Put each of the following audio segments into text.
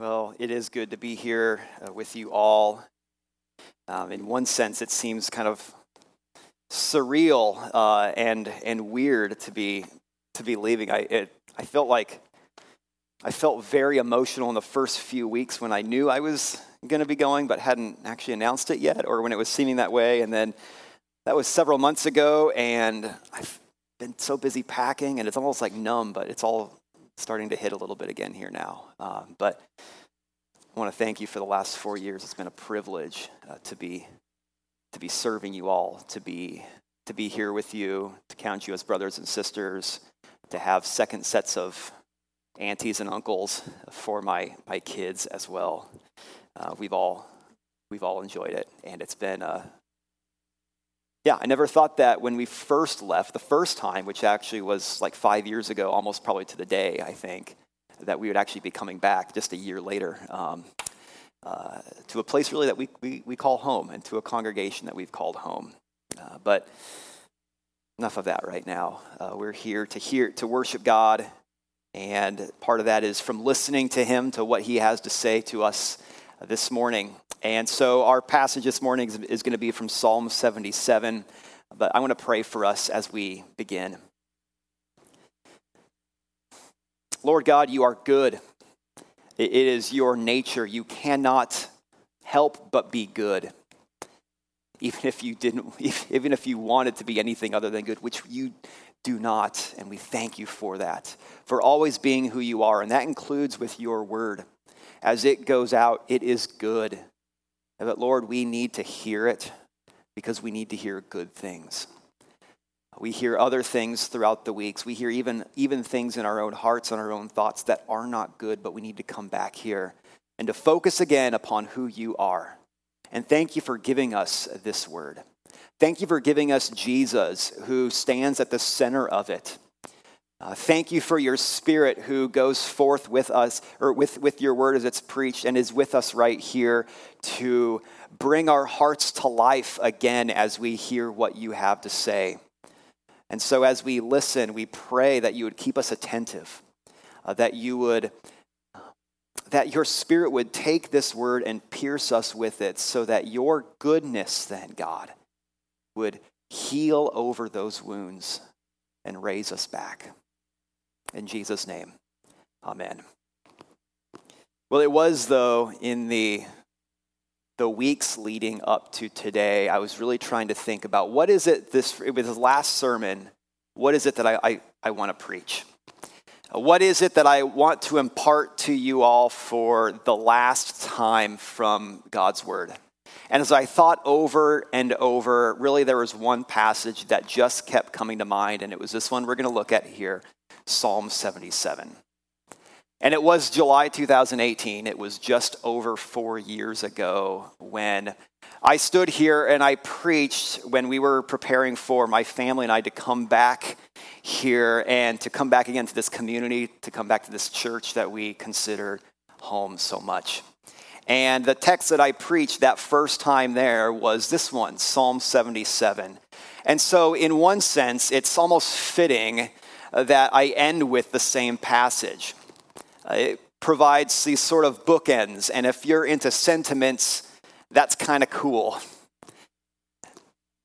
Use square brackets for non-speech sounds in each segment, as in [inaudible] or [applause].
Well, it is good to be here uh, with you all. Um, in one sense, it seems kind of surreal uh, and and weird to be to be leaving. I it, I felt like I felt very emotional in the first few weeks when I knew I was going to be going, but hadn't actually announced it yet, or when it was seeming that way. And then that was several months ago, and I've been so busy packing, and it's almost like numb, but it's all starting to hit a little bit again here now. Uh, but I want to thank you for the last four years. It's been a privilege uh, to be to be serving you all, to be to be here with you, to count you as brothers and sisters, to have second sets of aunties and uncles for my my kids as well. Uh, we've all we've all enjoyed it, and it's been. Uh, yeah, I never thought that when we first left, the first time, which actually was like five years ago, almost probably to the day, I think, that we would actually be coming back just a year later um, uh, to a place really that we, we, we, call home and to a congregation that we've called home. Uh, but enough of that right now. Uh, we're here to hear, to worship God, and part of that is from listening to Him to what He has to say to us this morning. And so our passage this morning is, is going to be from Psalm 77. But I want to pray for us as we begin. Lord God, you are good. It is your nature. You cannot help but be good. Even if you didn't, [laughs] even if you wanted to be anything other than good, which you do not. And we thank you for that, for always being who you are. And that includes with your word. As it goes out, it is good. But Lord, we need to hear it because we need to hear good things. We hear other things throughout the weeks. We hear even, even things in our own hearts and our own thoughts that are not good, but we need to come back here and to focus again upon who you are. And thank you for giving us this word. Thank you for giving us Jesus, who stands at the center of it. Uh, thank you for your spirit who goes forth with us, or with, with your word as it's preached, and is with us right here to bring our hearts to life again as we hear what you have to say. And so, as we listen, we pray that you would keep us attentive, uh, that you would, that your spirit would take this word and pierce us with it, so that your goodness, then, God, would heal over those wounds and raise us back. In Jesus' name, amen. Well, it was, though, in the, the weeks leading up to today, I was really trying to think about what is it this, with this last sermon, what is it that I, I, I want to preach? What is it that I want to impart to you all for the last time from God's Word? And as I thought over and over, really there was one passage that just kept coming to mind, and it was this one we're going to look at here Psalm 77. And it was July 2018. It was just over four years ago when I stood here and I preached when we were preparing for my family and I to come back here and to come back again to this community, to come back to this church that we consider home so much. And the text that I preached that first time there was this one, Psalm 77. And so, in one sense, it's almost fitting that I end with the same passage. Uh, it provides these sort of bookends, and if you're into sentiments, that's kind of cool.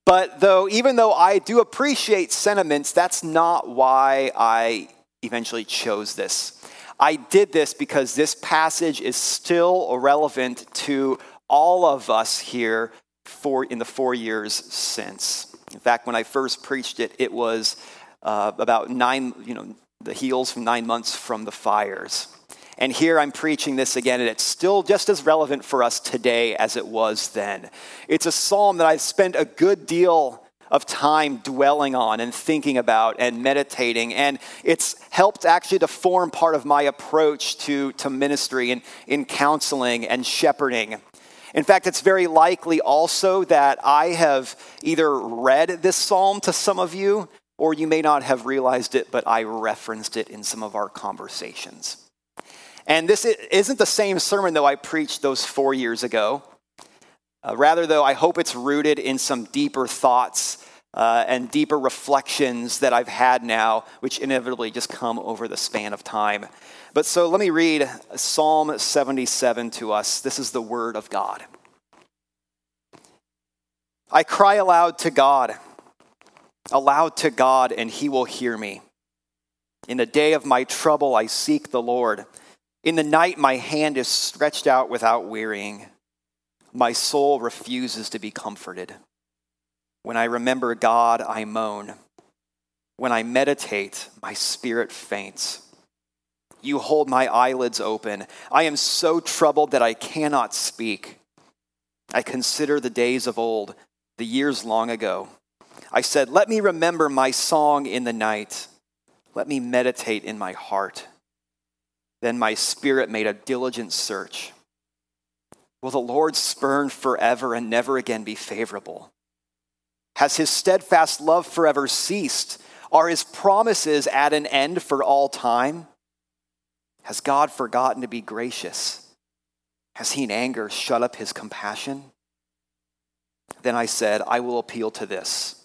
But though, even though I do appreciate sentiments, that's not why I eventually chose this. I did this because this passage is still relevant to all of us here for in the four years since. In fact, when I first preached it, it was uh, about nine, you know, the heels from nine months from the fires. And here I'm preaching this again, and it's still just as relevant for us today as it was then. It's a psalm that I've spent a good deal of time dwelling on and thinking about and meditating. And it's helped actually to form part of my approach to, to ministry and in counseling and shepherding. In fact, it's very likely also that I have either read this psalm to some of you or you may not have realized it, but I referenced it in some of our conversations. And this isn't the same sermon, though, I preached those four years ago. Uh, rather, though, I hope it's rooted in some deeper thoughts uh, and deeper reflections that I've had now, which inevitably just come over the span of time. But so let me read Psalm 77 to us. This is the word of God. I cry aloud to God, aloud to God, and he will hear me. In the day of my trouble, I seek the Lord. In the night, my hand is stretched out without wearying. My soul refuses to be comforted. When I remember God, I moan. When I meditate, my spirit faints. You hold my eyelids open. I am so troubled that I cannot speak. I consider the days of old, the years long ago. I said, Let me remember my song in the night. Let me meditate in my heart. Then my spirit made a diligent search Will the Lord spurn forever and never again be favorable? Has his steadfast love forever ceased? Are his promises at an end for all time? Has God forgotten to be gracious? Has he in anger shut up his compassion? Then I said, I will appeal to this,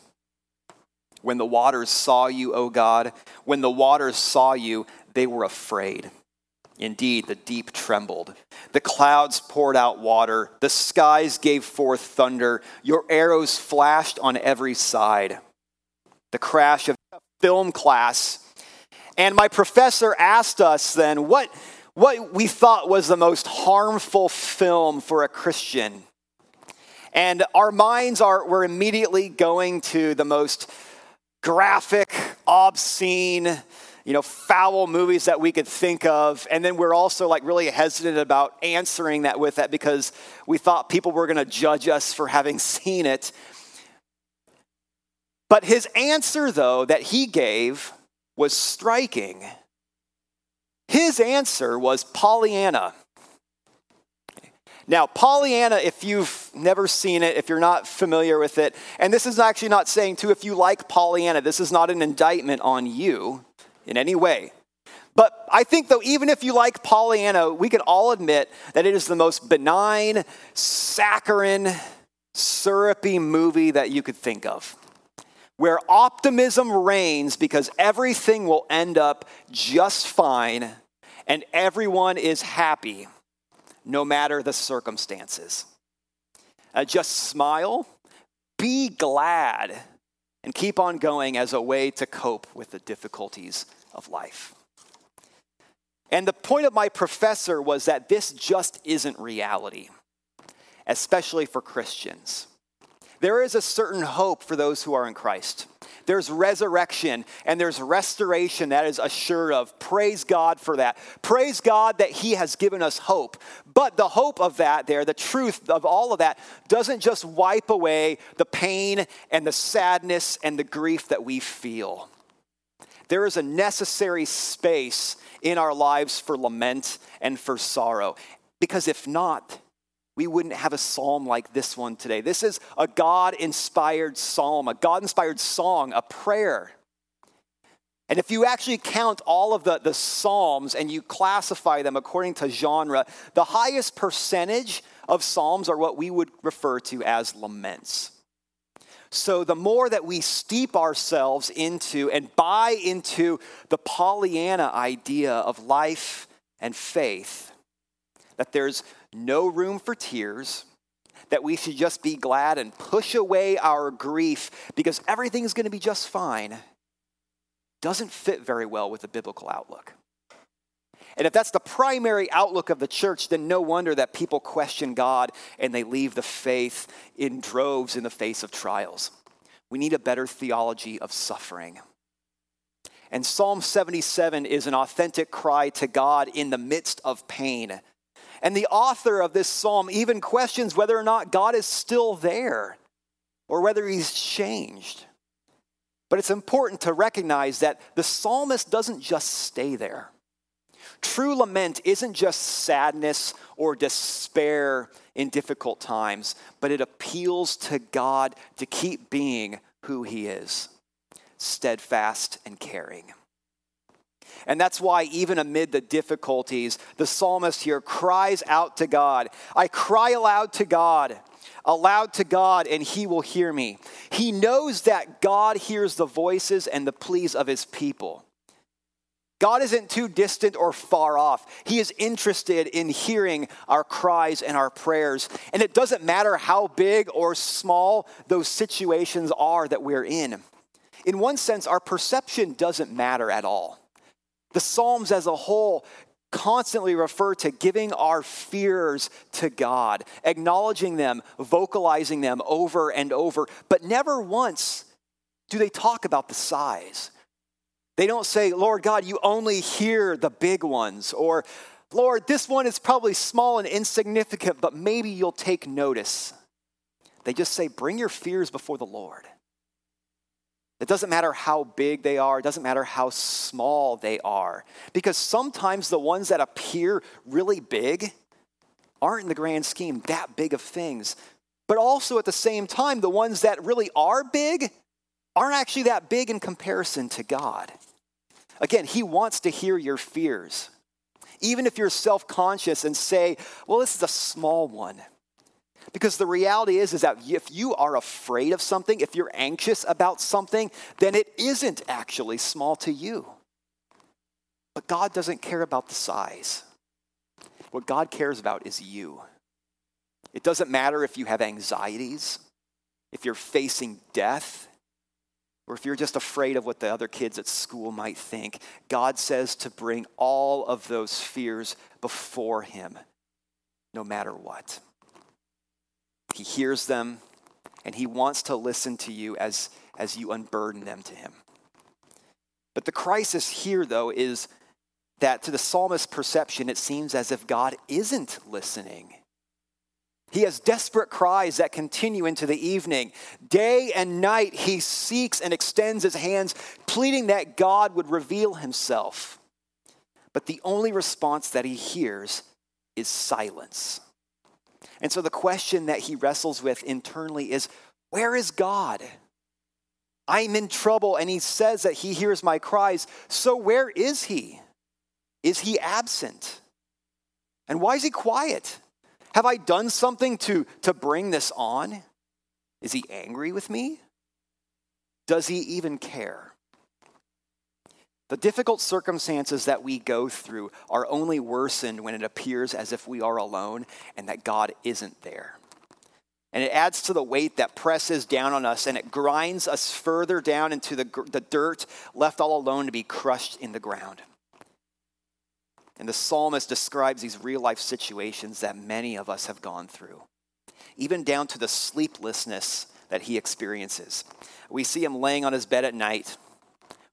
When the waters saw you, O God, when the waters saw you, they were afraid. Indeed, the deep trembled. The clouds poured out water. The skies gave forth thunder. Your arrows flashed on every side. The crash of film class. And my professor asked us then what, what we thought was the most harmful film for a Christian. And our minds are, were immediately going to the most graphic, obscene, you know, foul movies that we could think of. And then we're also like really hesitant about answering that with that because we thought people were going to judge us for having [laughs] seen it. But his answer, though, that he gave was striking. His answer was Pollyanna. Now, Pollyanna, if you've never seen it, if you're not familiar with it, and this is actually not saying, too, if you like Pollyanna, this is not an indictment on you in any way. But I think, though, even if you like Pollyanna, we can all admit that it is the most benign, saccharine, syrupy movie that you could think of. Where optimism reigns because everything will end up just fine and everyone is happy no matter the circumstances. Uh, just smile, be glad, and keep on going as a way to cope with the difficulties of life. And the point of my professor was that this just isn't reality, especially for Christians. There is a certain hope for those who are in Christ. There's resurrection and there's restoration that is assured of. Praise God for that. Praise God that He has given us hope. But the hope of that, there, the truth of all of that, doesn't just wipe away the pain and the sadness and the grief that we feel. There is a necessary space in our lives for lament and for sorrow. Because if not, we wouldn't have a psalm like this one today. This is a God inspired psalm, a God inspired song, a prayer. And if you actually count all of the, the psalms and you classify them according to genre, the highest percentage of psalms are what we would refer to as laments. So, the more that we steep ourselves into and buy into the Pollyanna idea of life and faith, that there's no room for tears, that we should just be glad and push away our grief because everything's going to be just fine, doesn't fit very well with the biblical outlook. And if that's the primary outlook of the church, then no wonder that people question God and they leave the faith in droves in the face of trials. We need a better theology of suffering. And Psalm 77 is an authentic cry to God in the midst of pain. And the author of this psalm even questions whether or not God is still there or whether he's changed. But it's important to recognize that the psalmist doesn't just stay there. True lament isn't just sadness or despair in difficult times, but it appeals to God to keep being who he is steadfast and caring. And that's why, even amid the difficulties, the psalmist here cries out to God I cry aloud to God, aloud to God, and he will hear me. He knows that God hears the voices and the pleas of his people. God isn't too distant or far off. He is interested in hearing our cries and our prayers. And it doesn't matter how big or small those situations are that we're in. In one sense, our perception doesn't matter at all. The Psalms as a whole constantly refer to giving our fears to God, acknowledging them, vocalizing them over and over, but never once do they talk about the size. They don't say, Lord God, you only hear the big ones, or Lord, this one is probably small and insignificant, but maybe you'll take notice. They just say, bring your fears before the Lord. Doesn't matter how big they are, it doesn't matter how small they are. Because sometimes the ones that appear really big aren't in the grand scheme that big of things. But also at the same time, the ones that really are big aren't actually that big in comparison to God. Again, He wants to hear your fears. Even if you're self conscious and say, well, this is a small one. Because the reality is, is that if you are afraid of something, if you're anxious about something, then it isn't actually small to you. But God doesn't care about the size. What God cares about is you. It doesn't matter if you have anxieties, if you're facing death, or if you're just afraid of what the other kids at school might think. God says to bring all of those fears before Him, no matter what. He hears them, and he wants to listen to you as, as you unburden them to him. But the crisis here, though, is that to the psalmist's perception, it seems as if God isn't listening. He has desperate cries that continue into the evening. Day and night, he seeks and extends his hands, pleading that God would reveal himself. But the only response that he hears is silence. And so the question that he wrestles with internally is where is God? I'm in trouble, and he says that he hears my cries. So where is he? Is he absent? And why is he quiet? Have I done something to, to bring this on? Is he angry with me? Does he even care? The difficult circumstances that we go through are only worsened when it appears as if we are alone and that God isn't there. And it adds to the weight that presses down on us and it grinds us further down into the, the dirt, left all alone to be crushed in the ground. And the psalmist describes these real life situations that many of us have gone through, even down to the sleeplessness that he experiences. We see him laying on his bed at night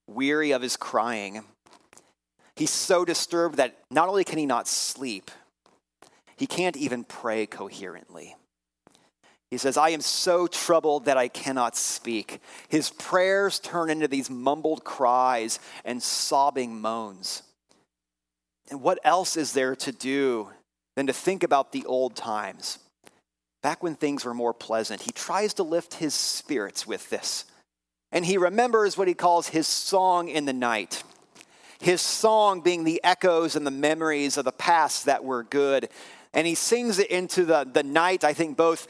weary of his crying. He's so disturbed that not only can he not sleep, he can't even pray coherently. He says, I am so troubled that I cannot speak. His prayers turn into these mumbled cries and sobbing moans. And what else is there to do than to think about the old times? Back when things were more pleasant, he tries to lift his spirits with this. And he remembers what he calls his song in the night. His song being the echoes and the memories of the past that were good. And he sings it into the, the night, I think both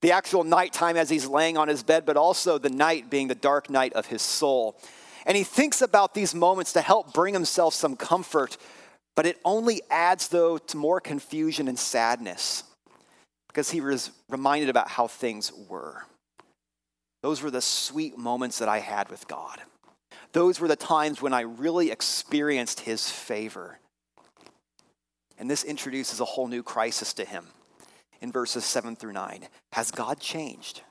the actual nighttime as he's laying on his bed, but also the night being the dark night of his soul. And he thinks about these moments to help bring himself some comfort, but it only adds, though, to more confusion and sadness because he was reminded about how things were. Those were the sweet moments that I had with God. Those were the times when I really experienced his favor. And this introduces a whole new crisis to him in verses 7 through 9. Has God changed?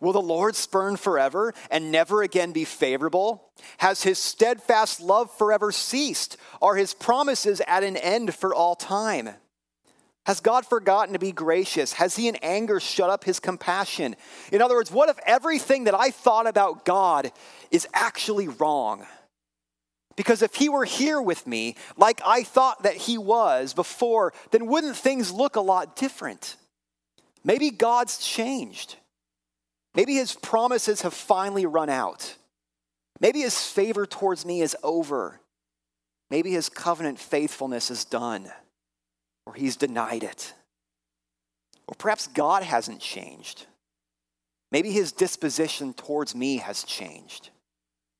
Will the Lord spurn forever and never again be favorable? Has his steadfast love forever ceased? Are his promises at an end for all time? Has God forgotten to be gracious? Has he in anger shut up his compassion? In other words, what if everything that I thought about God is actually wrong? Because if he were here with me, like I thought that he was before, then wouldn't things look a lot different? Maybe God's changed. Maybe his promises have finally run out. Maybe his favor towards me is over. Maybe his covenant faithfulness is done or he's denied it. Or perhaps God hasn't changed. Maybe his disposition towards me has changed.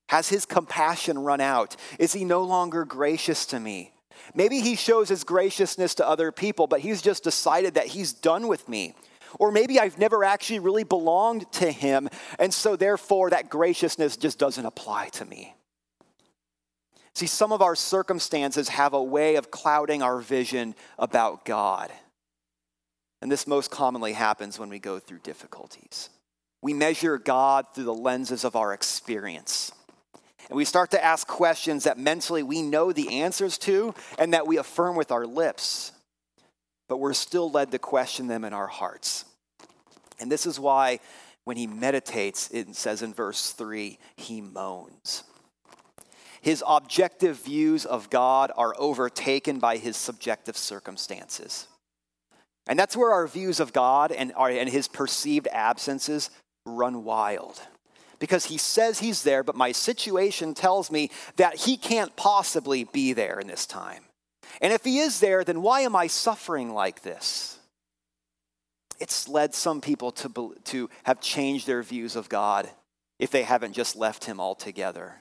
Has his compassion run out? Is he no longer gracious to me? Maybe he shows his graciousness to other people, but he's just decided that he's done with me. Or maybe I've never actually really belonged to him, and so therefore that graciousness just doesn't apply to me. See, some of our circumstances have a way of clouding our vision about God. And this most commonly happens when we go through difficulties. We measure God through the lenses of our experience. And we start to ask questions that mentally we know the answers to and that we affirm with our lips, but we're still led to question them in our hearts. And this is why when he meditates, it says in verse 3, he moans. His objective views of God are overtaken by his subjective circumstances. And that's where our views of God and, our, and his perceived absences run wild. Because he says he's there, but my situation tells me that he can't possibly be there in this time. And if he is there, then why am I suffering like this? It's led some people to, to have changed their views of God if they haven't just left him altogether.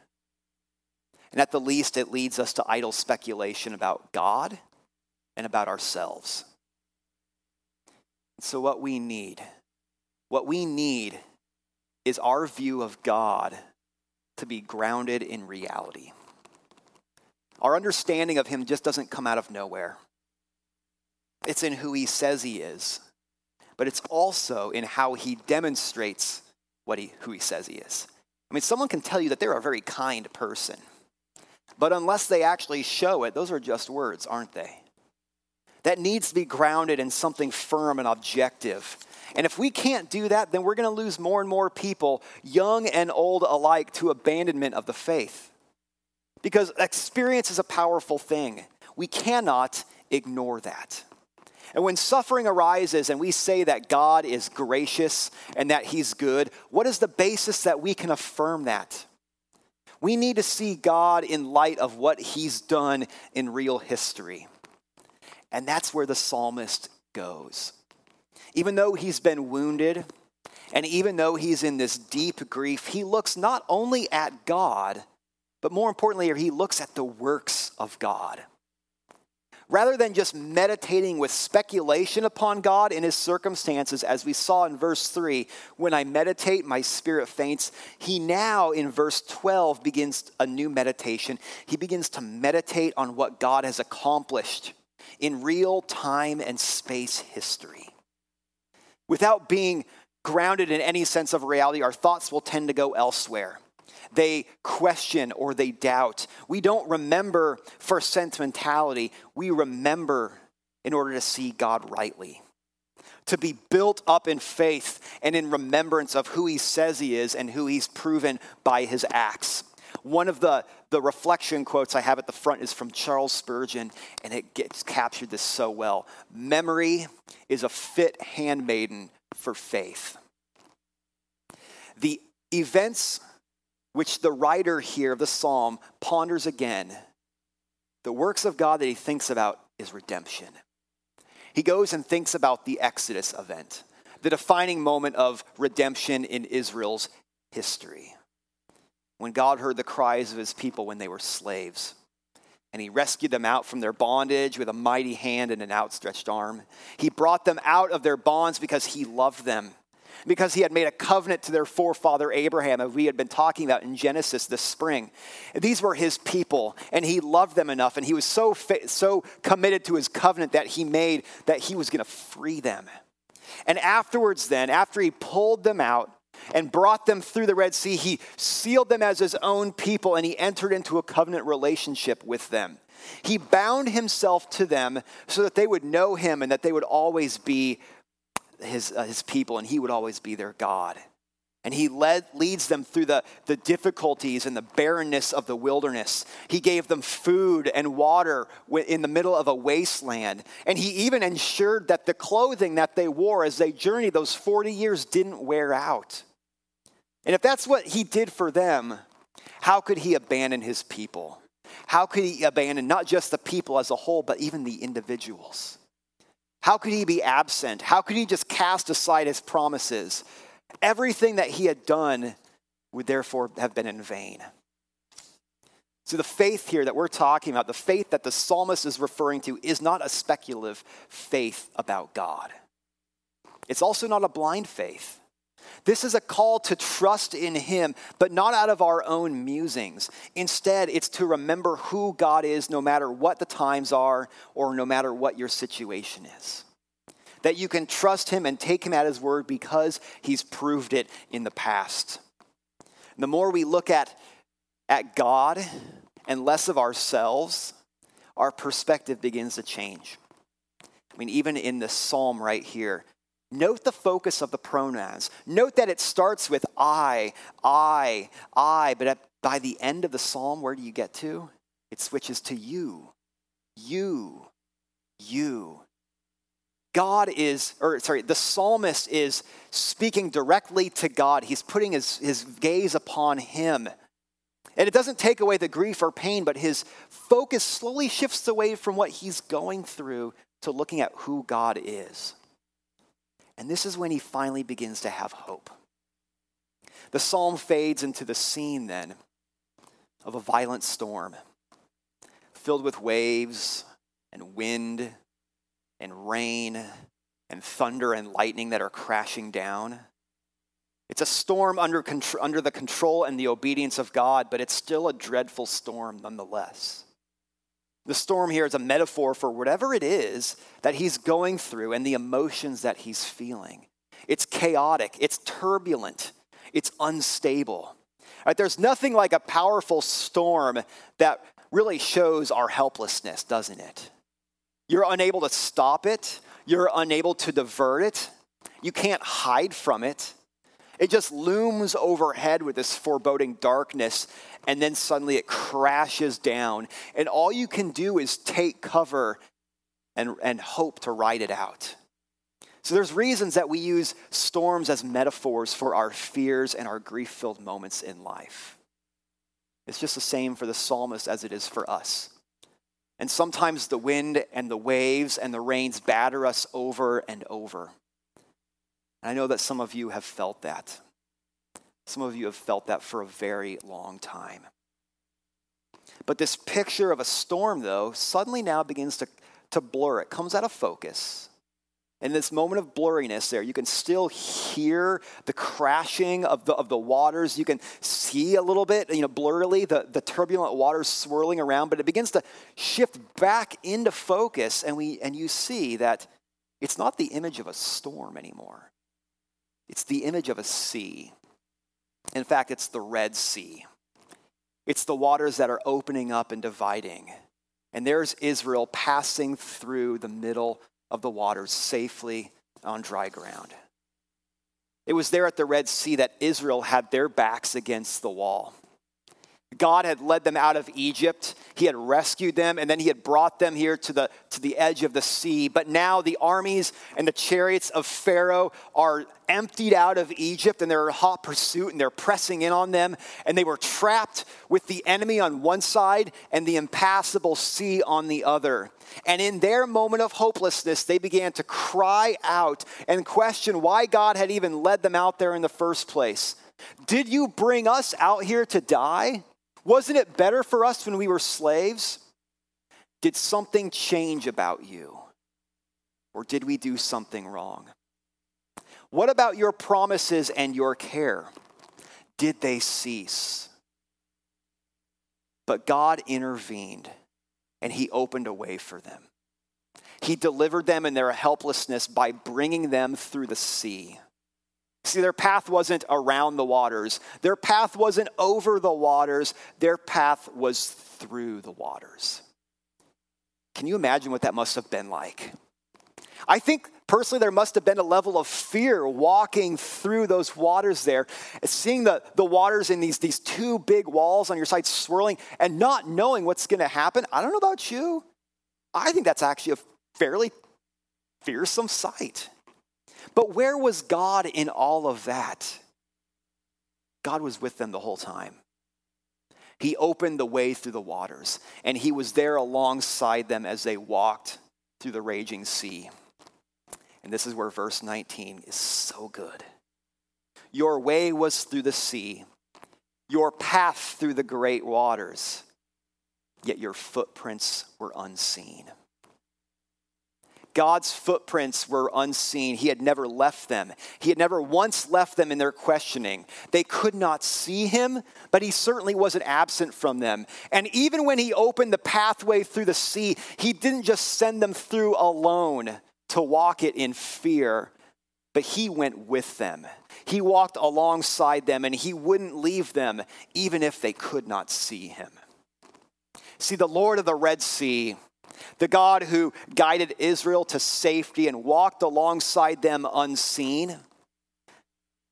And at the least, it leads us to idle speculation about God and about ourselves. So, what we need, what we need is our view of God to be grounded in reality. Our understanding of Him just doesn't come out of nowhere, it's in who He says He is, but it's also in how He demonstrates what he, who He says He is. I mean, someone can tell you that they're a very kind person. But unless they actually show it, those are just words, aren't they? That needs to be grounded in something firm and objective. And if we can't do that, then we're going to lose more and more people, young and old alike, to abandonment of the faith. Because experience is a powerful thing. We cannot ignore that. And when suffering arises and we say that God is gracious and that He's good, what is the basis that we can affirm that? We need to see God in light of what he's done in real history. And that's where the psalmist goes. Even though he's been wounded, and even though he's in this deep grief, he looks not only at God, but more importantly, he looks at the works of God. Rather than just meditating with speculation upon God in his circumstances, as we saw in verse 3, when I meditate, my spirit faints, he now in verse 12 begins a new meditation. He begins to meditate on what God has accomplished in real time and space history. Without being grounded in any sense of reality, our thoughts will tend to go elsewhere they question or they doubt. We don't remember for sentimentality, we remember in order to see God rightly. To be built up in faith and in remembrance of who he says he is and who he's proven by his acts. One of the, the reflection quotes I have at the front is from Charles Spurgeon, and it gets captured this so well. Memory is a fit handmaiden for faith. The events which the writer here of the psalm ponders again, the works of God that he thinks about is redemption. He goes and thinks about the Exodus event, the defining moment of redemption in Israel's history. When God heard the cries of his people when they were slaves, and he rescued them out from their bondage with a mighty hand and an outstretched arm. He brought them out of their bonds because he loved them because he had made a covenant to their forefather Abraham, as we had been talking about in Genesis this spring. These were his people, and he loved them enough, and he was so, so committed to his covenant that he made that he was going to free them. And afterwards, then, after he pulled them out, and brought them through the Red Sea. He sealed them as his own people and he entered into a covenant relationship with them. He bound himself to them so that they would know him and that they would always be his, uh, his people and he would always be their God. And he led, leads them through the, the difficulties and the barrenness of the wilderness. He gave them food and water in the middle of a wasteland. And he even ensured that the clothing that they wore as they journeyed those 40 years didn't wear out. And if that's what he did for them, how could he abandon his people? How could he abandon not just the people as a whole, but even the individuals? How could he be absent? How could he just cast aside his promises? Everything that he had done would therefore have been in vain. So, the faith here that we're talking about, the faith that the psalmist is referring to, is not a speculative faith about God. It's also not a blind faith. This is a call to trust in Him, but not out of our own musings. Instead, it's to remember who God is no matter what the times are or no matter what your situation is. That you can trust Him and take Him at His word because He's proved it in the past. The more we look at, at God and less of ourselves, our perspective begins to change. I mean, even in this psalm right here, Note the focus of the pronouns. Note that it starts with I, I, I, but at, by the end of the psalm, where do you get to? It switches to you, you, you. God is, or sorry, the psalmist is speaking directly to God. He's putting his, his gaze upon him. And it doesn't take away the grief or pain, but his focus slowly shifts away from what he's going through to looking at who God is. And this is when he finally begins to have hope. The psalm fades into the scene then of a violent storm filled with waves and wind and rain and thunder and lightning that are crashing down. It's a storm under, under the control and the obedience of God, but it's still a dreadful storm nonetheless. The storm here is a metaphor for whatever it is that he's going through and the emotions that he's feeling. It's chaotic, it's turbulent, it's unstable. Right, there's nothing like a powerful storm that really shows our helplessness, doesn't it? You're unable to stop it, you're unable to divert it, you can't hide from it. It just looms overhead with this foreboding darkness, and then suddenly it crashes down. And all you can do is take cover and, and hope to ride it out. So there's reasons that we use storms as metaphors for our fears and our grief-filled moments in life. It's just the same for the psalmist as it is for us. And sometimes the wind and the waves and the rains batter us over and over. And I know that some of you have felt that. Some of you have felt that for a very long time. But this picture of a storm, though, suddenly now begins to, to blur. It comes out of focus. In this moment of blurriness, there, you can still hear the crashing of the, of the waters. You can see a little bit, you know, blurrily, the, the turbulent waters swirling around, but it begins to shift back into focus, and, we, and you see that it's not the image of a storm anymore. It's the image of a sea. In fact, it's the Red Sea. It's the waters that are opening up and dividing. And there's Israel passing through the middle of the waters safely on dry ground. It was there at the Red Sea that Israel had their backs against the wall. God had led them out of Egypt. He had rescued them, and then he had brought them here to the, to the edge of the sea. But now the armies and the chariots of Pharaoh are emptied out of Egypt, and they're in hot pursuit, and they're pressing in on them. And they were trapped with the enemy on one side and the impassable sea on the other. And in their moment of hopelessness, they began to cry out and question why God had even led them out there in the first place. Did you bring us out here to die? Wasn't it better for us when we were slaves? Did something change about you? Or did we do something wrong? What about your promises and your care? Did they cease? But God intervened and He opened a way for them. He delivered them in their helplessness by bringing them through the sea. See, their path wasn't around the waters, their path wasn't over the waters, their path was through the waters. Can you imagine what that must have been like? I think personally there must have been a level of fear walking through those waters there, seeing the, the waters in these, these two big walls on your side swirling and not knowing what's going to happen. I don't know about you. I think that's actually a fairly fearsome sight. But where was God in all of that? God was with them the whole time. He opened the way through the waters, and He was there alongside them as they walked through the raging sea. And this is where verse 19 is so good. Your way was through the sea, your path through the great waters, yet your footprints were unseen. God's footprints were unseen. He had never left them. He had never once left them in their questioning. They could not see him, but he certainly wasn't absent from them. And even when he opened the pathway through the sea, he didn't just send them through alone to walk it in fear, but he went with them. He walked alongside them and he wouldn't leave them even if they could not see him. See, the Lord of the Red Sea the God who guided Israel to safety and walked alongside them unseen,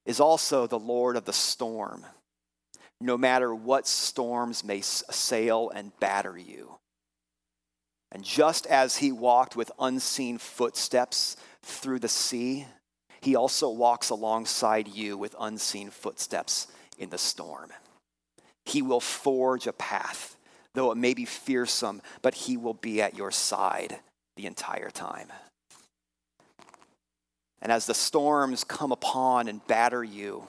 is also the Lord of the storm, no matter what storms may assail and batter you. And just as he walked with unseen footsteps through the sea, he also walks alongside you with unseen footsteps in the storm. He will forge a path though it may be fearsome, but he will be at your side the entire time. And as the storms come upon and batter you,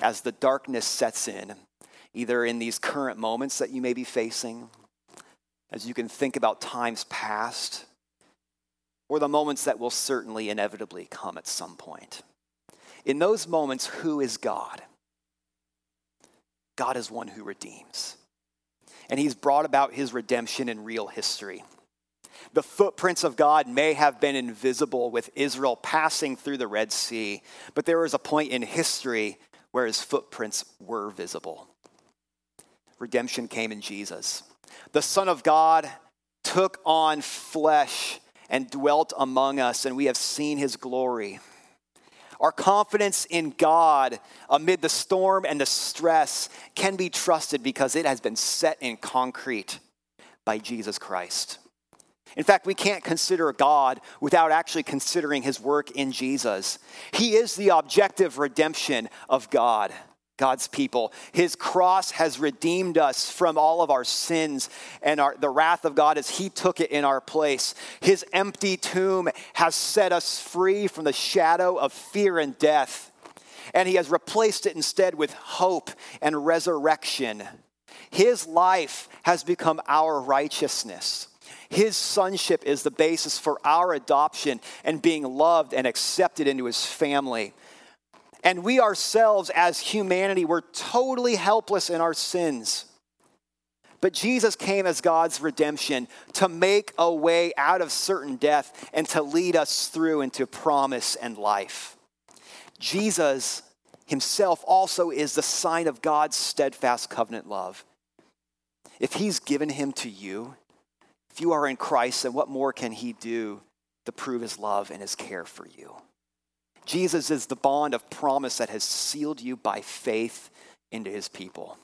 as the darkness sets in, either in these current moments that you may be facing, as you can think about times past, or the moments that will certainly inevitably come at some point. In those moments, who is God? God is one who redeems and he's brought about his redemption in real history. The footprints of God may have been invisible with Israel passing through the Red Sea, but there was a point in history where his footprints were visible. Redemption came in Jesus. The Son of God took on flesh and dwelt among us, and we have seen his glory. Our confidence in God amid the storm and the stress can be trusted because it has been set in concrete by Jesus Christ. In fact, we can't consider God without actually considering his work in Jesus. He is the objective redemption of God. God's people. His cross has redeemed us from all of our sins and our, the wrath of God as He took it in our place. His empty tomb has set us free from the shadow of fear and death. And He has replaced it instead with hope and resurrection. His life has become our righteousness. His sonship is the basis for our adoption and being loved and accepted into his family. And we ourselves, as humanity, were totally helpless in our sins. But Jesus came as God's redemption to make a way out of certain death and to lead us through into promise and life. Jesus himself also is the sign of God's steadfast covenant love. If he's given him to you, if you are in Christ, then what more can he do to prove his love and his care for you? Jesus is the bond of promise that has sealed you by faith into his people.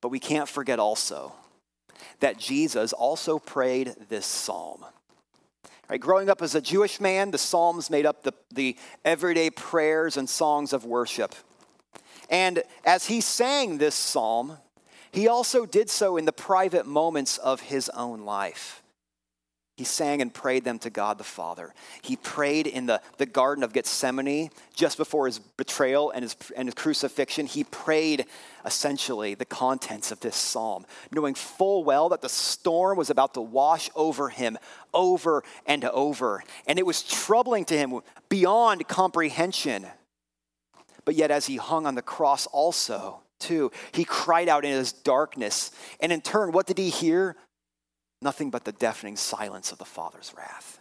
But we can't forget also that Jesus also prayed this psalm. Right, growing up as a Jewish man, the Psalms made up the, the everyday prayers and songs of worship. And as he sang this psalm, he also did so in the private moments of his own life. He sang and prayed them to God the Father. He prayed in the, the Garden of Gethsemane just before his betrayal and his, and his crucifixion. He prayed essentially the contents of this psalm, knowing full well that the storm was about to wash over him over and over. And it was troubling to him beyond comprehension. But yet, as he hung on the cross, also, too, he cried out in his darkness. And in turn, what did he hear? Nothing but the deafening silence of the Father's wrath.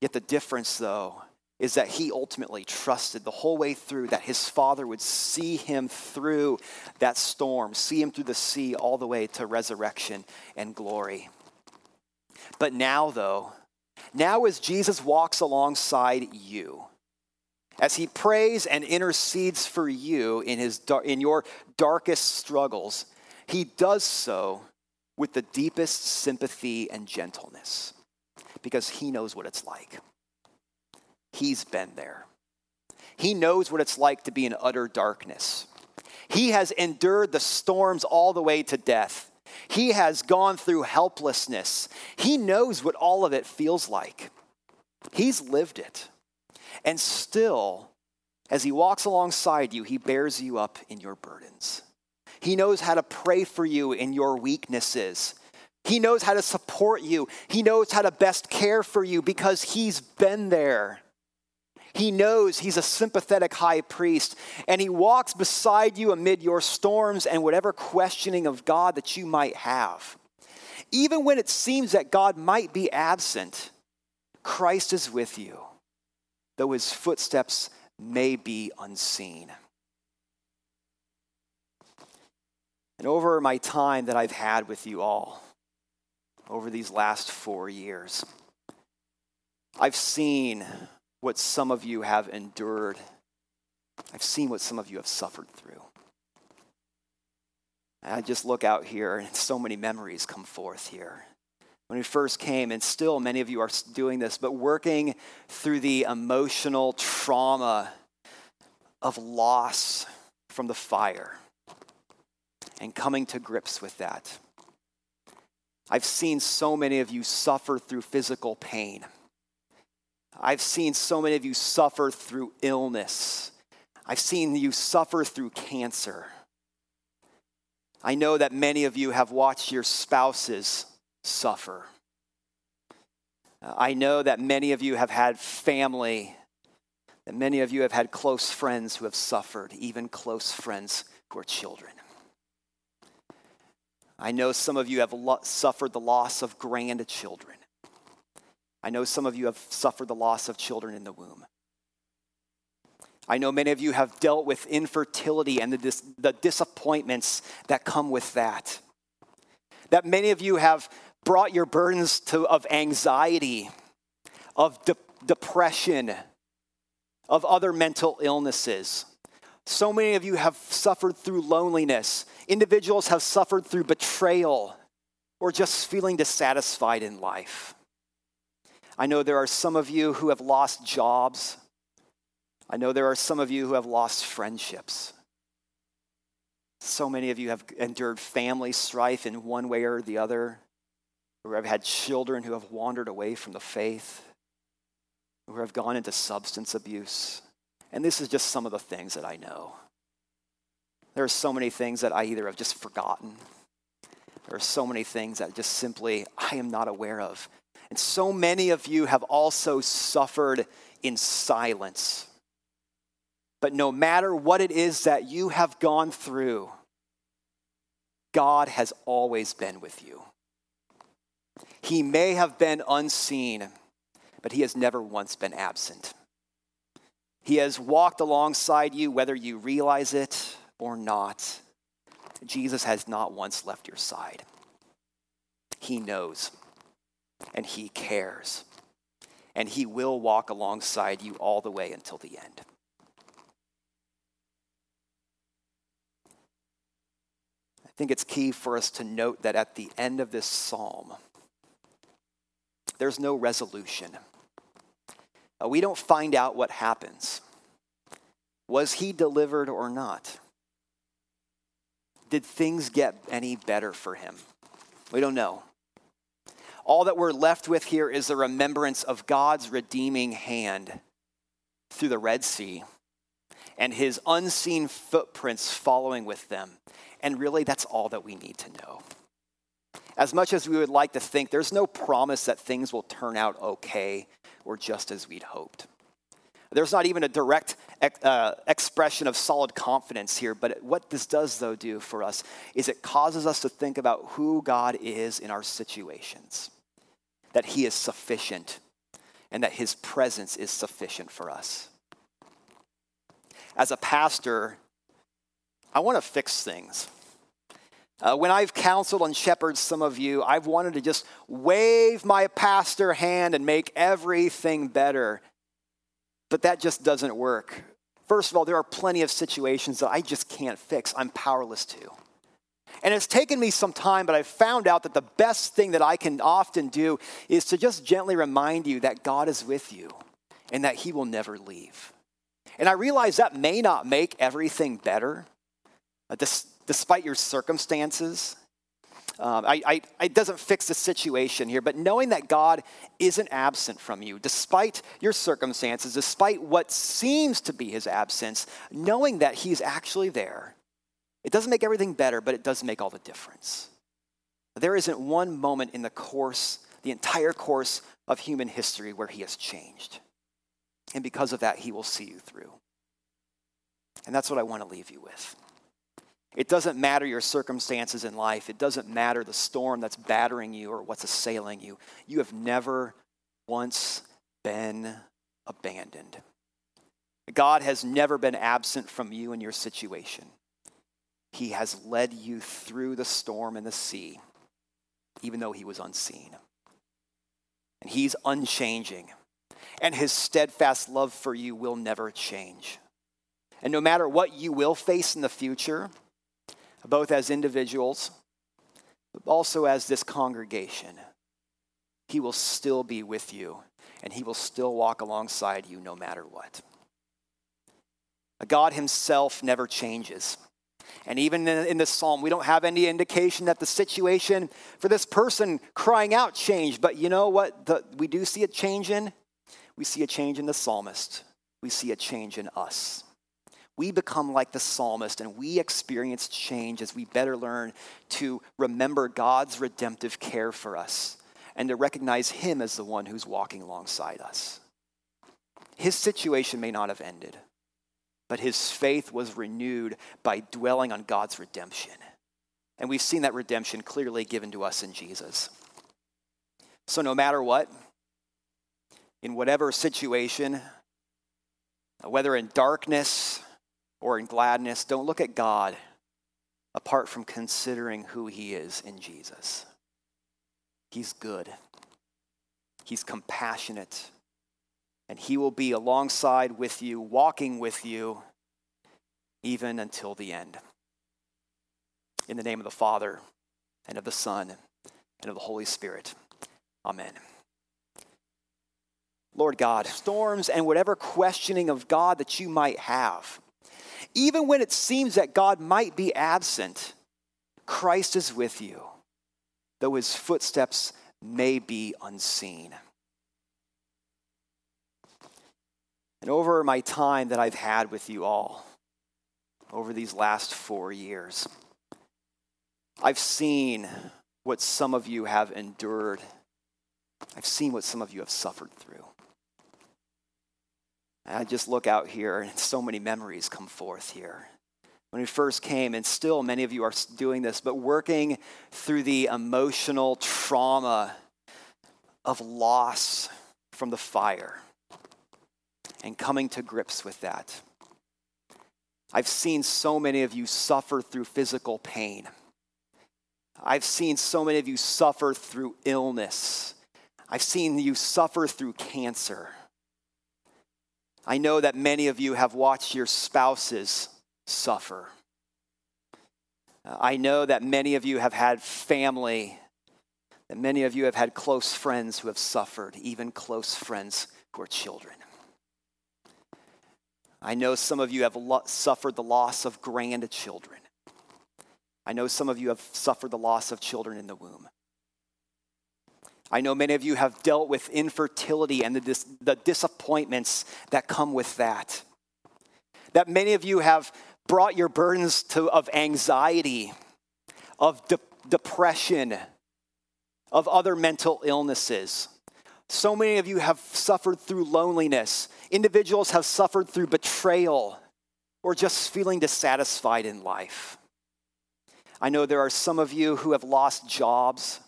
Yet the difference, though, is that he ultimately trusted the whole way through that his father would see him through that storm, see him through the sea all the way to resurrection and glory. But now, though, now as Jesus walks alongside you, as he prays and intercedes for you in, his, in your darkest struggles, he does so with the deepest sympathy and gentleness because he knows what it's like. He's been there. He knows what it's like to be in utter darkness. He has endured the storms all the way to death. He has gone through helplessness. He knows what all of it feels like. He's lived it. And still, as he walks alongside you, he bears you up in your burdens. He knows how to pray for you in your weaknesses. He knows how to support you. He knows how to best care for you because he's been there. He knows he's a sympathetic high priest, and he walks beside you amid your storms and whatever questioning of God that you might have. Even when it seems that God might be absent, Christ is with you, though his footsteps may be unseen. And over my time that I've had with you all, over these last four years, I've seen what some of you have endured. I've seen what some of you have suffered through. And I just look out here, and so many memories come forth here. When we first came, and still many of you are doing this, but working through the emotional trauma of loss from the fire and coming to grips with that. I've seen so many of you suffer through physical pain. I've seen so many of you suffer through illness. I've seen you suffer through cancer. I know that many of you have watched your spouses suffer. I know that many of you have had family, that many of you have had close friends who have suffered, even close friends who are children. I know some of you have lo- suffered the loss of grandchildren. I know some of you have suffered the loss of children in the womb. I know many of you have dealt with infertility and the, dis- the disappointments that come with that. That many of you have brought your burdens to, of anxiety, of de- depression, of other mental illnesses. So many of you have suffered through loneliness. Individuals have suffered through betrayal or just feeling dissatisfied in life. I know there are some of you who have lost jobs. I know there are some of you who have lost friendships. So many of you have endured family strife in one way or the other, or have had children who have wandered away from the faith, who have gone into substance abuse. And this is just some of the things that I know. There are so many things that I either have just forgotten, there are so many things that just simply I am not aware of. And so many of you have also suffered in silence. But no matter what it is that you have gone through, God has always been with you. He may have been unseen, but He has never once been absent. He has walked alongside you, whether you realize it or not. Jesus has not once left your side. He knows and He cares. And He will walk alongside you all the way until the end. I think it's key for us to note that at the end of this psalm, there's no resolution. Uh, we don't find out what happens. Was he delivered or not? Did things get any better for him? We don't know. All that we're left with here is the remembrance of God's redeeming hand through the Red Sea and his unseen footprints following with them. And really, that's all that we need to know. As much as we would like to think, there's no promise that things will turn out okay or just as we'd hoped. There's not even a direct uh, expression of solid confidence here, but what this does, though, do for us is it causes us to think about who God is in our situations that He is sufficient and that his presence is sufficient for us. As a pastor, I want to fix things. Uh, when I've counseled and shepherded some of you, I've wanted to just wave my pastor hand and make everything better. But that just doesn't work. First of all, there are plenty of situations that I just can't fix, I'm powerless to. And it's taken me some time, but I've found out that the best thing that I can often do is to just gently remind you that God is with you and that He will never leave. And I realize that may not make everything better, uh, despite your circumstances. Um, I, I, it doesn't fix the situation here, but knowing that God isn't absent from you, despite your circumstances, despite what seems to be his absence, knowing that he's actually there, it doesn't make everything better, but it does make all the difference. There isn't one moment in the course, the entire course of human history, where he has changed. And because of that, he will see you through. And that's what I want to leave you with. It doesn't matter your circumstances in life. It doesn't matter the storm that's battering you or what's assailing you. You have never once been abandoned. God has never been absent from you and your situation. He has led you through the storm and the sea, even though he was unseen. And he's unchanging. And his steadfast love for you will never change. And no matter what you will face in the future, both as individuals, but also as this congregation. He will still be with you, and He will still walk alongside you no matter what. God Himself never changes. And even in this psalm, we don't have any indication that the situation for this person crying out changed. But you know what the, we do see a change in? We see a change in the psalmist. We see a change in us we become like the psalmist and we experience change as we better learn to remember God's redemptive care for us and to recognize Him as the one who's walking alongside us. His situation may not have ended, but his faith was renewed by dwelling on God's redemption. And we've seen that redemption clearly given to us in Jesus. So, no matter what, in whatever situation, whether in darkness or in gladness, don't look at God apart from considering who He is in Jesus. He's good, He's compassionate, and He will be alongside with you, walking with you, even until the end. In the name of the Father, and of the Son, and of the Holy Spirit. Amen. Lord God, storms and whatever questioning of God that you might have even when it seems that God might be absent, Christ is with you, though his footsteps may be unseen. And over my time that I've had with you all, over these last four years, I've seen what some of you have endured. I've seen what some of you have suffered through. I just look out here and so many memories come forth here. When we first came, and still many of you are doing this, but working through the emotional trauma of loss from the fire and coming to grips with that. I've seen so many of you suffer through physical pain. I've seen so many of you suffer through illness. I've seen you suffer through cancer. I know that many of you have watched your spouses suffer. I know that many of you have had family, that many of you have had close friends who have suffered, even close friends who are children. I know some of you have lo- suffered the loss of grandchildren. I know some of you have suffered the loss of children in the womb. I know many of you have dealt with infertility and the, dis- the disappointments that come with that. That many of you have brought your burdens to, of anxiety, of de- depression, of other mental illnesses. So many of you have suffered through loneliness. Individuals have suffered through betrayal or just feeling dissatisfied in life. I know there are some of you who have lost jobs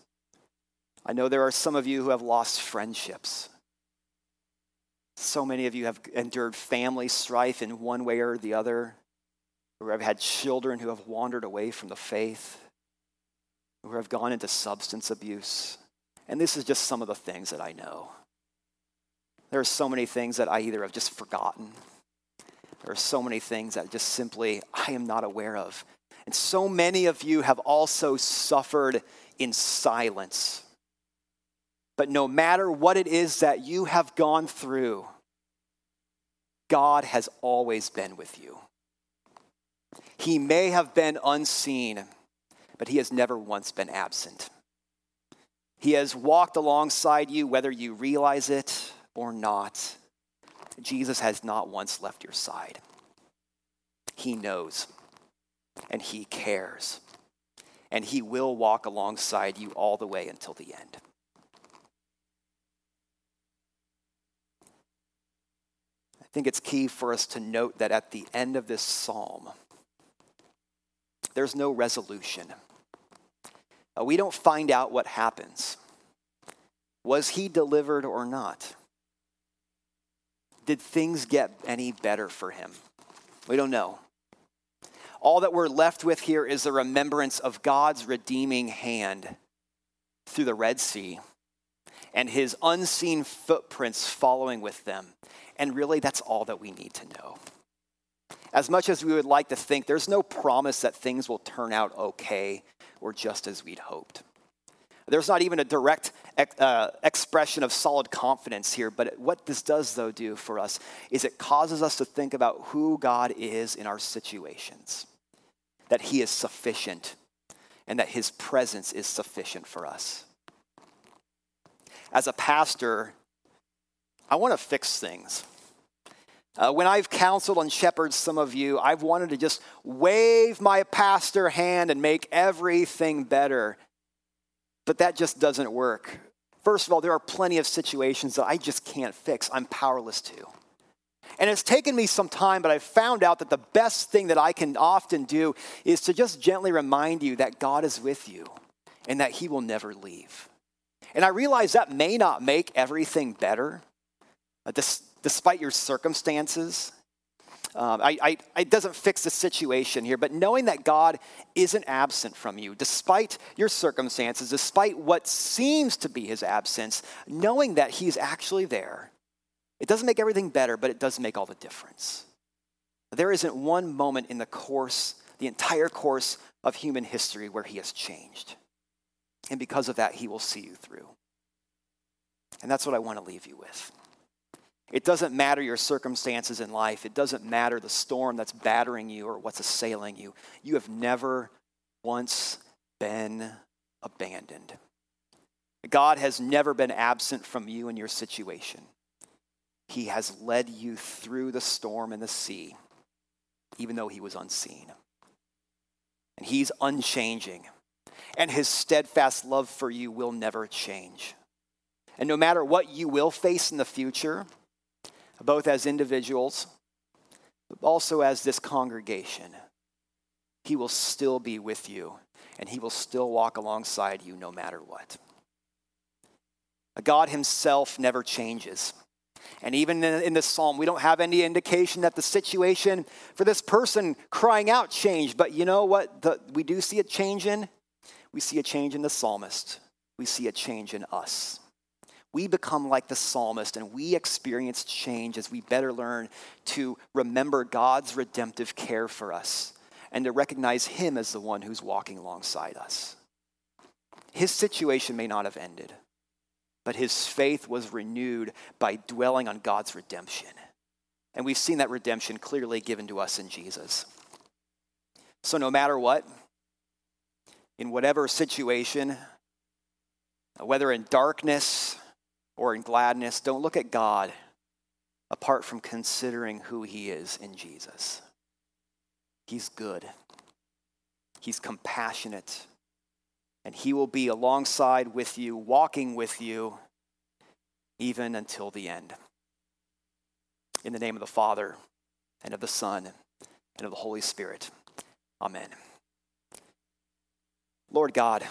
I know there are some of you who have lost friendships. So many of you have endured family strife in one way or the other, or have had children who have wandered away from the faith, who have gone into substance abuse. And this is just some of the things that I know. There are so many things that I either have just forgotten, there are so many things that just simply I am not aware of. And so many of you have also suffered in silence. But no matter what it is that you have gone through, God has always been with you. He may have been unseen, but he has never once been absent. He has walked alongside you, whether you realize it or not. Jesus has not once left your side. He knows and He cares. And He will walk alongside you all the way until the end. I think it's key for us to note that at the end of this psalm, there's no resolution. Uh, we don't find out what happens. Was he delivered or not? Did things get any better for him? We don't know. All that we're left with here is the remembrance of God's redeeming hand through the Red Sea and his unseen footprints following with them. And really, that's all that we need to know. As much as we would like to think, there's no promise that things will turn out okay or just as we'd hoped. There's not even a direct uh, expression of solid confidence here, but what this does, though, do for us is it causes us to think about who God is in our situations, that He is sufficient, and that His presence is sufficient for us. As a pastor, I want to fix things. Uh, when I've counseled and shepherded some of you, I've wanted to just wave my pastor hand and make everything better. But that just doesn't work. First of all, there are plenty of situations that I just can't fix, I'm powerless to. And it's taken me some time, but I've found out that the best thing that I can often do is to just gently remind you that God is with you and that He will never leave. And I realize that may not make everything better, uh, despite your circumstances. Um, I, I, it doesn't fix the situation here, but knowing that God isn't absent from you, despite your circumstances, despite what seems to be his absence, knowing that he's actually there, it doesn't make everything better, but it does make all the difference. There isn't one moment in the course, the entire course of human history, where he has changed. And because of that, he will see you through. And that's what I want to leave you with. It doesn't matter your circumstances in life. It doesn't matter the storm that's battering you or what's assailing you. You have never once been abandoned. God has never been absent from you and your situation. He has led you through the storm and the sea, even though he was unseen. And he's unchanging. And his steadfast love for you will never change. And no matter what you will face in the future, both as individuals, but also as this congregation. He will still be with you, and He will still walk alongside you no matter what. God Himself never changes. And even in this psalm, we don't have any indication that the situation for this person crying out changed. But you know what the, we do see a change in? We see a change in the psalmist. We see a change in us we become like the psalmist and we experience change as we better learn to remember God's redemptive care for us and to recognize Him as the one who's walking alongside us. His situation may not have ended, but his faith was renewed by dwelling on God's redemption. And we've seen that redemption clearly given to us in Jesus. So, no matter what, in whatever situation, whether in darkness or in gladness, don't look at God apart from considering who He is in Jesus. He's good, He's compassionate, and He will be alongside with you, walking with you, even until the end. In the name of the Father, and of the Son, and of the Holy Spirit. Amen. Lord God,